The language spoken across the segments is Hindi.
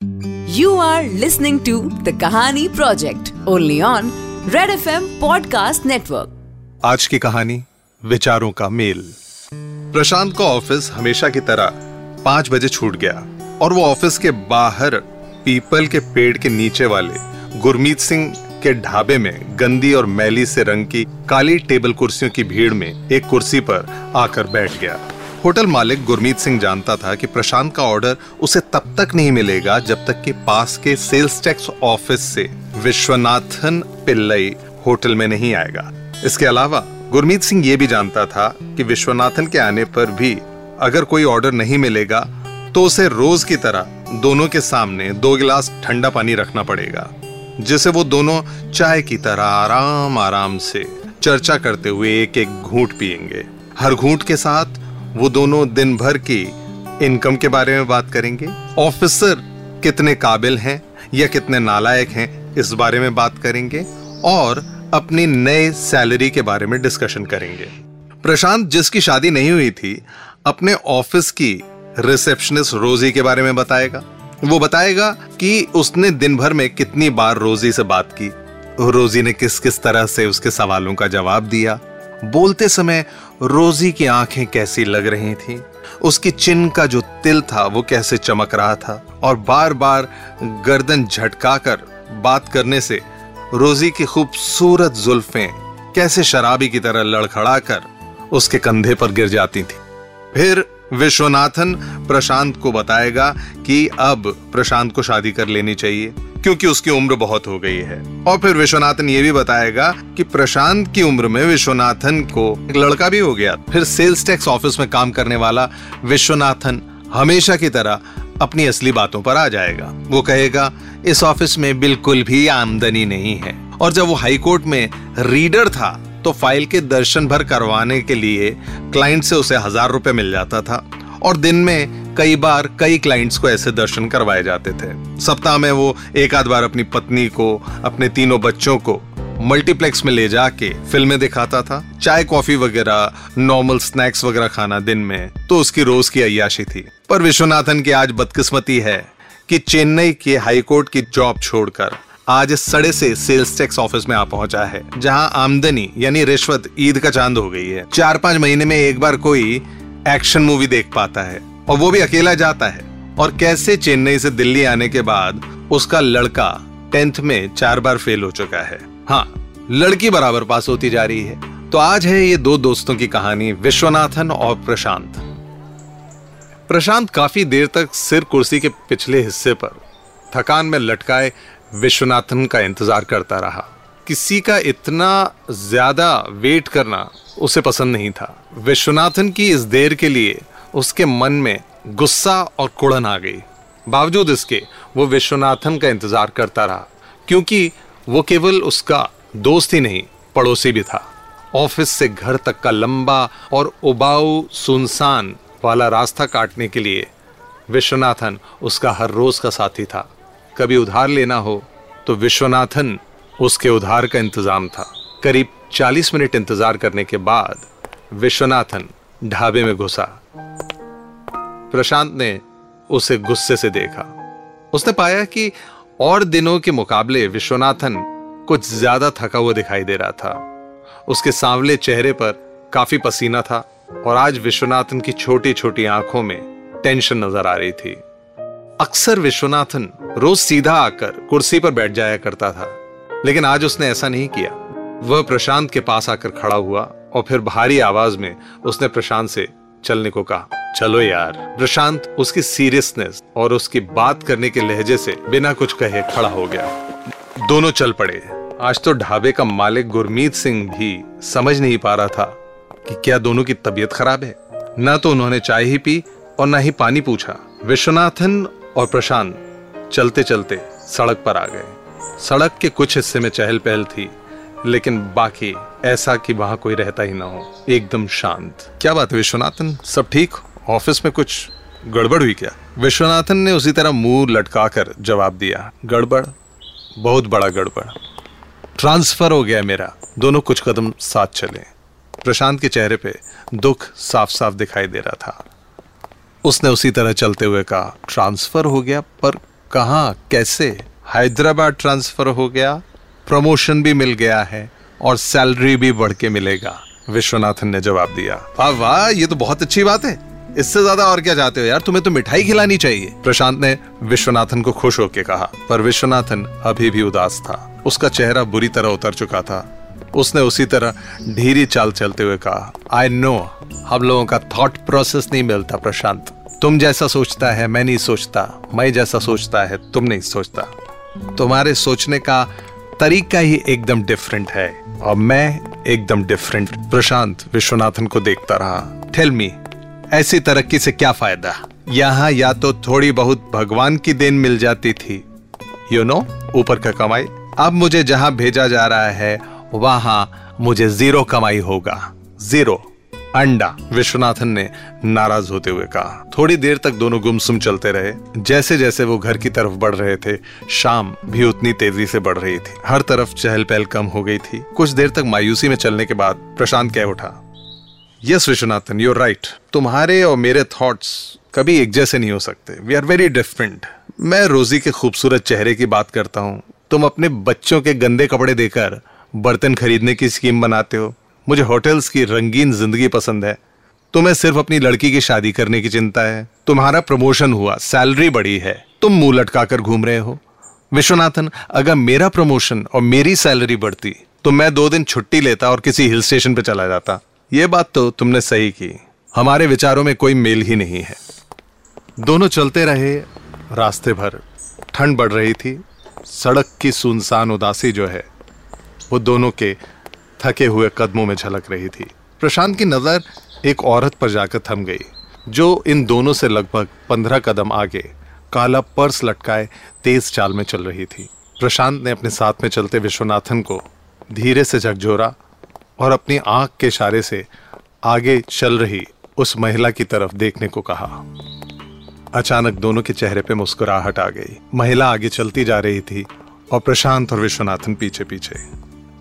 You are listening to the Kahani Project, only on Red FM Podcast Network. आज की कहानी, विचारों का मेल प्रशांत का ऑफ़िस हमेशा की तरह पाँच बजे छूट गया और वो ऑफ़िस के बाहर पीपल के पेड़ के नीचे वाले गुरमीत सिंह के ढाबे में गंदी और मैली से रंग की काली टेबल कुर्सियों की भीड़ में एक कुर्सी पर आकर बैठ गया होटल मालिक गुरमीत सिंह जानता था कि प्रशांत का ऑर्डर उसे तब तक नहीं मिलेगा जब तक कि पास के सेल्स टैक्स ऑफ़िस से विश्वनाथन पिल्लई होटल में नहीं आएगा। इसके अलावा, गुरमीत सिंह ये भी जानता था कि विश्वनाथन के आने पर भी अगर कोई ऑर्डर नहीं मिलेगा तो उसे रोज की तरह दोनों के सामने दो गिलास ठंडा पानी रखना पड़ेगा, जिसे वो दोनों चाय की तरह आराम आराम से चर्चा करते हुए एक एक घूट पिएँगे हर घूंट के साथ वो दोनों दिन भर की इनकम के बारे में बात करेंगे। ऑफिसर कितने काबिल हैं या कितने नालायक हैं, इस बारे में बात करेंगे और अपनी नए सैलरी के बारे में डिस्कशन करेंगे। प्रशांत, जिसकी शादी नहीं हुई थी, अपने ऑफ़िस की रिसेप्शनिस्ट रोजी के बारे में बताएगा। वो बताएगा कि उसने दिन भर में कितनी बार रोजी से बात की। रोजी ने किस किस तरह से उसके सवालों का जवाब दिया। बोलते समय रोजी की आँखें कैसी लग रही थी? उसकी चिन का जो तिल था, वो कैसे चमक रहा था? और बार बार गर्दन झटकाकर बात करने से रोजी की खूबसूरत जुल्फें कैसे शराबी की तरह लड़खड़ाकर उसके कंधे पर गिर जाती थी। फिर विश्वनाथन प्रशांत को बताएगा कि अब प्रशांत को शादी कर लेनी चाहिए। क्योंकि उसकी उम्र बहुत हो गई है। और फिर विश्वनाथन ये भी बताएगा कि प्रशांत की उम्र में विश्वनाथन को एक लड़का भी हो गया। फिर सेल्स टैक्स ऑफ़िस में काम करने वाला विश्वनाथन हमेशा की तरह अपनी असली बातों पर आ जाएगा। वो कहेगा, इस ऑफ़िस में बिल्कुल भी आमदनी नहीं है। और जब वो हाई कोर्ट में रीडर था तो फ़ाइल के दर्शन भर करवाने के लिए क्लाइंट से उसे हज़ार रुपए मिल जाता था। और दिन में कई बार कई क्लाइंट्स को ऐसे दर्शन करवाए जाते थे। सप्ताह में वो एक आध बार अपनी पत्नी को, अपने तीनों बच्चों को मल्टीप्लेक्स में ले जाके फ़िल्में दिखाता था। चाय, कॉफ़ी वगैरह नॉर्मल स्नैक्स वगैरह खाना दिन में तो उसकी रोज की अयाशी थी। पर विश्वनाथन की आज बदकिस्मती है कि चेन्नई के हाईकोर्ट की जॉब छोड़कर आज सड़े से सेल्स टैक्स ऑफ़िस में आ पहुँचा है, जहाँ आमदनी यानी रिश्वत ईद का चाँद हो गई है। चार पाँच महीने में एक बार कोई एक्शन मूवी देख पाता है। और वो भी अकेला जाता है। और कैसे चेन्नई से दिल्ली आने के बाद उसका लड़का टेंथ में चार बार फेल हो चुका है। हाँ लड़की बराबर पास होती जा रही है। तो आज है ये दो दोस्तों की कहानी, विश्वनाथन और प्रशांत। प्रशांत काफ़ी देर तक सिर कुर्सी के पिछले हिस्से पर थकान में लटकाए विश्वनाथन का इंतज़ार करता रहा। किसी का इतना ज़्यादा वेट करना उसे पसंद नहीं था। विश्वनाथन की इस देर के लिए उसके मन में गुस्सा और कुड़न आ गई। बावजूद इसके, वो विश्वनाथन का इंतज़ार करता रहा, क्योंकि वो केवल उसका दोस्त ही नहीं, पड़ोसी भी था। ऑफ़िस से घर तक का लंबा और उबाऊ सुनसान वाला रास्ता काटने के लिए विश्वनाथन उसका हर रोज का साथी था। कभी उधार लेना हो तो विश्वनाथन उसके उधार का इंतज़ाम था। करीब 40 मिनट इंतज़ार करने के बाद विश्वनाथन ढाबे में घुसा। प्रशांत ने उसे गुस्से से देखा। उसने पाया कि और दिनों के मुकाबले विश्वनाथन कुछ ज़्यादा थका हुआ दिखाई दे रहा था। उसके सांवले चेहरे पर काफ़ी पसीना था और आज विश्वनाथन की छोटी छोटी आँखों में टेंशन नज़र आ रही थी। अक्सर विश्वनाथन रोज सीधा आकर कुर्सी पर बैठ जाया करता था, लेकिन आज उसने ऐसा नहीं किया। वह प्रशांत के पास आकर खड़ा हुआ और फिर भारी आवाज़ में उसने प्रशांत से चलने को कहा, चलो यार। प्रशांत उसकी सीरियसनेस और उसकी बात करने के लहजे से बिना कुछ कहे खड़ा हो गया। दोनों चल पड़े। आज तो ढाबे का मालिक गुरमीत सिंह भी समझ नहीं पा रहा था कि क्या दोनों की तबीयत खराब है। न तो उन्होंने चाय ही पी और न ही पानी पूछा। विश्वनाथन और प्रशांत चलते चलते सड़क पर आ गए। सड़क के कुछ हिस्से में चहल पहल थी। लेकिन बाकी ऐसा कि वहाँ कोई रहता ही ना हो। एकदम शांत। क्या बात है विश्वनाथन? सब ठीक? ऑफ़िस में कुछ गड़बड़ हुई क्या? विश्वनाथन ने उसी तरह मुँह लटकाकर जवाब दिया गड़बड़? बहुत बड़ा गड़बड़। ट्रांसफ़र हो गया मेरा। दोनों कुछ कदम साथ चले। प्रशांत के चेहरे पे दुख साफ़ साफ़ दिखाई दे रहा था। उसने उसी तरह चलते हुए कहा ट्रांसफ़र हो गया? पर कहा? कैसे? हैदराबाद ट्रांसफ़र हो गया? प्रमोशन भी मिल गया है और सैलरी भी बढ़ के मिलेगा। विश्वनाथन ने जवाब दिया। वाह वाह, ये तो बहुत अच्छी बात है। इससे ज़्यादा और क्या चाहते हो यार? तुम्हें तो मिठाई खिलानी चाहिए। प्रशांत ने विश्वनाथन को खुश होकर कहा। पर विश्वनाथन अभी भी उदास था। उसका चेहरा बुरी तरह उतर चुका था। उसने उसी तरह धीरे चाल चलते हुए कहा आई नो हम लोगों का थॉट प्रोसेस नहीं मिलता, प्रशांत। तुम जैसा सोचता है, मैं नहीं सोचता। मैं जैसा सोचता है, तुम नहीं सोचता। तुम्हारे सोचने का तरीका ही एकदम डिफरेंट है। और मैं एकदम डिफरेंट प्रशांत विश्वनाथन को देखता रहा। टेल मी ऐसी तरक्की से क्या फ़ायदा? यहाँ या तो थोड़ी बहुत भगवान की देन मिल जाती थी। यू नो ऊपर का कमाई। अब मुझे जहाँ भेजा जा रहा है, वहाँ मुझे ज़ीरो कमाई होगा। ज़ीरो अंडा। विश्वनाथन ने नाराज़ होते हुए कहा। थोड़ी देर तक दोनों गुमसुम चलते रहे। जैसे जैसे वो घर की तरफ़ बढ़ रहे थे, शाम भी उतनी तेज़ी से बढ़ रही थी। हर तरफ़ चहल पहल कम हो गई थी। कुछ देर तक मायूसी में चलने के बाद प्रशांत कह उठा, यस विश्वनाथन यूर राइट तुम्हारे और मेरे थॉट्स कभी एक जैसे नहीं हो सकते। वी आर वेरी डिफरेंट मैं रोजी के खूबसूरत चेहरे की बात करता हूँ। तुम अपने बच्चों के गंदे कपड़े देकर बर्तन खरीदने की स्कीम बनाते हो। मुझे होटल्स की रंगीन ज़िंदगी पसंद है। तुम्हें सिर्फ़ अपनी लड़की की शादी करने की चिंता है। तुम्हारा प्रमोशन हुआ, सैलरी बढ़ी है। तुम मुँह लटकाकर घूम रहे हो। विश्वनाथन, अगर मेरा प्रमोशन और मेरी सैलरी बढ़ती तो मैं दो दिन छुट्टी लेता और किसी हिल स्टेशन पे चला जाता। ये बात तो तुमने सही की। हमारे विचारों में कोई मेल ही नहीं है। दोनों चलते रहे, रास्ते भर। ठंड बढ़ रही थी। सड़क की सुनसान उदासी जो है, वो दोनों के थके हुए कदमों में झलक रही थी। प्रशांत की नज़र एक औरत पर जाकर थम गई, जो इन दोनों से लगभग पंद्रह कदम आगे काला पर्स लटकाए तेज चाल में चल रही थी। प्रशांत ने अपने साथ में चलते विश्वनाथन को धीरे से झकझोरा और अपनी आँख के इशारे से आगे चल रही उस महिला की तरफ़ देखने को कहा। अचानक दोनों के चेहरे पे मुस्कुराहट आ गई। महिला आगे चलती जा रही थी और प्रशांत और विश्वनाथन पीछे पीछे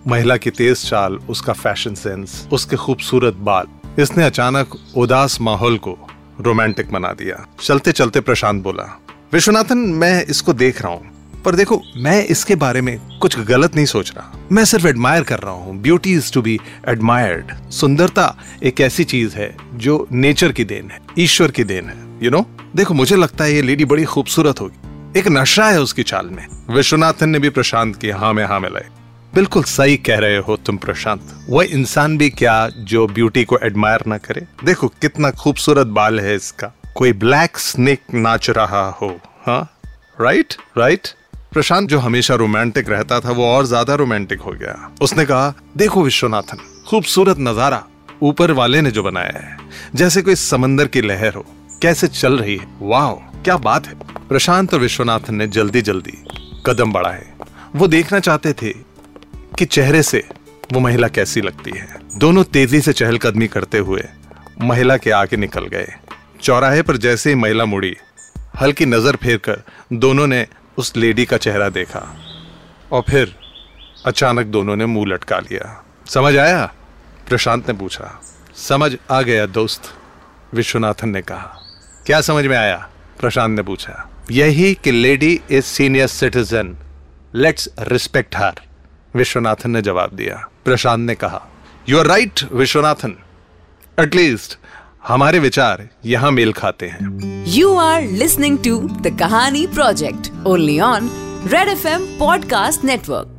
महिला की तेज चाल, उसका फ़ैशन सेंस उसके खूबसूरत बाल। इसने अचानक उदास माहौल को रोमांटिक बना दिया। चलते चलते प्रशांत बोला, विश्वनाथन, मैं इसको देख रहा हूँ। पर देखो, मैं इसके बारे में कुछ गलत नहीं सोच रहा। मैं सिर्फ़ एडमायर कर रहा हूँ। Beauty is to be admired सुंदरता एक ऐसी चीज़ है जो नेचर की देन है, ईश्वर की देन है यू you नो know? देखो, मुझे लगता है ये लेडी बड़ी खूबसूरत होगी। एक नशा है उसकी चाल में। विश्वनाथन ने भी प्रशांत की हाँ में हाँ मिलाई बिल्कुल सही कह रहे हो तुम प्रशांत। वह इंसान भी क्या जो ब्यूटी को एडमायर ना करे? देखो, कितना खूबसूरत बाल है इसका। कोई ब्लैक स्नेक नाच रहा हो हाँ? राइट राइट प्रशांत जो हमेशा रोमांटिक रहता था, वो और ज़्यादा रोमांटिक हो गया। उसने कहा, देखो विश्वनाथन, खूबसूरत नज़ारा ऊपर वाले ने जो बनाया है। जैसे कोई समंदर की लहर हो, कैसे चल रही है। वाह क्या बात है। प्रशांत और विश्वनाथन ने जल्दी जल्दी कदम बढ़ाए। वो देखना चाहते थे कि चेहरे से वो महिला कैसी लगती है? दोनों तेज़ी से चहलकदमी करते हुए महिला के आगे निकल गए। चौराहे पर जैसे ही महिला मुड़ी, हल्की नज़र फेर कर दोनों ने उस लेडी का चेहरा देखा और फिर अचानक दोनों ने मुँह लटका लिया। समझ आया? प्रशांत ने पूछा। समझ आ गया, दोस्त, विश्वनाथन ने कहा। क्या समझ में आया? प्रशांत ने पूछा। यही कि lady is senior citizen. Let's respect her. Vishwanathan ने जवाब दिया। प्रशांत ने कहा you are right Vishwanathan. At least हमारे विचार यहाँ मेल खाते हैं। You are listening to the Kahani project only on Red F M podcast network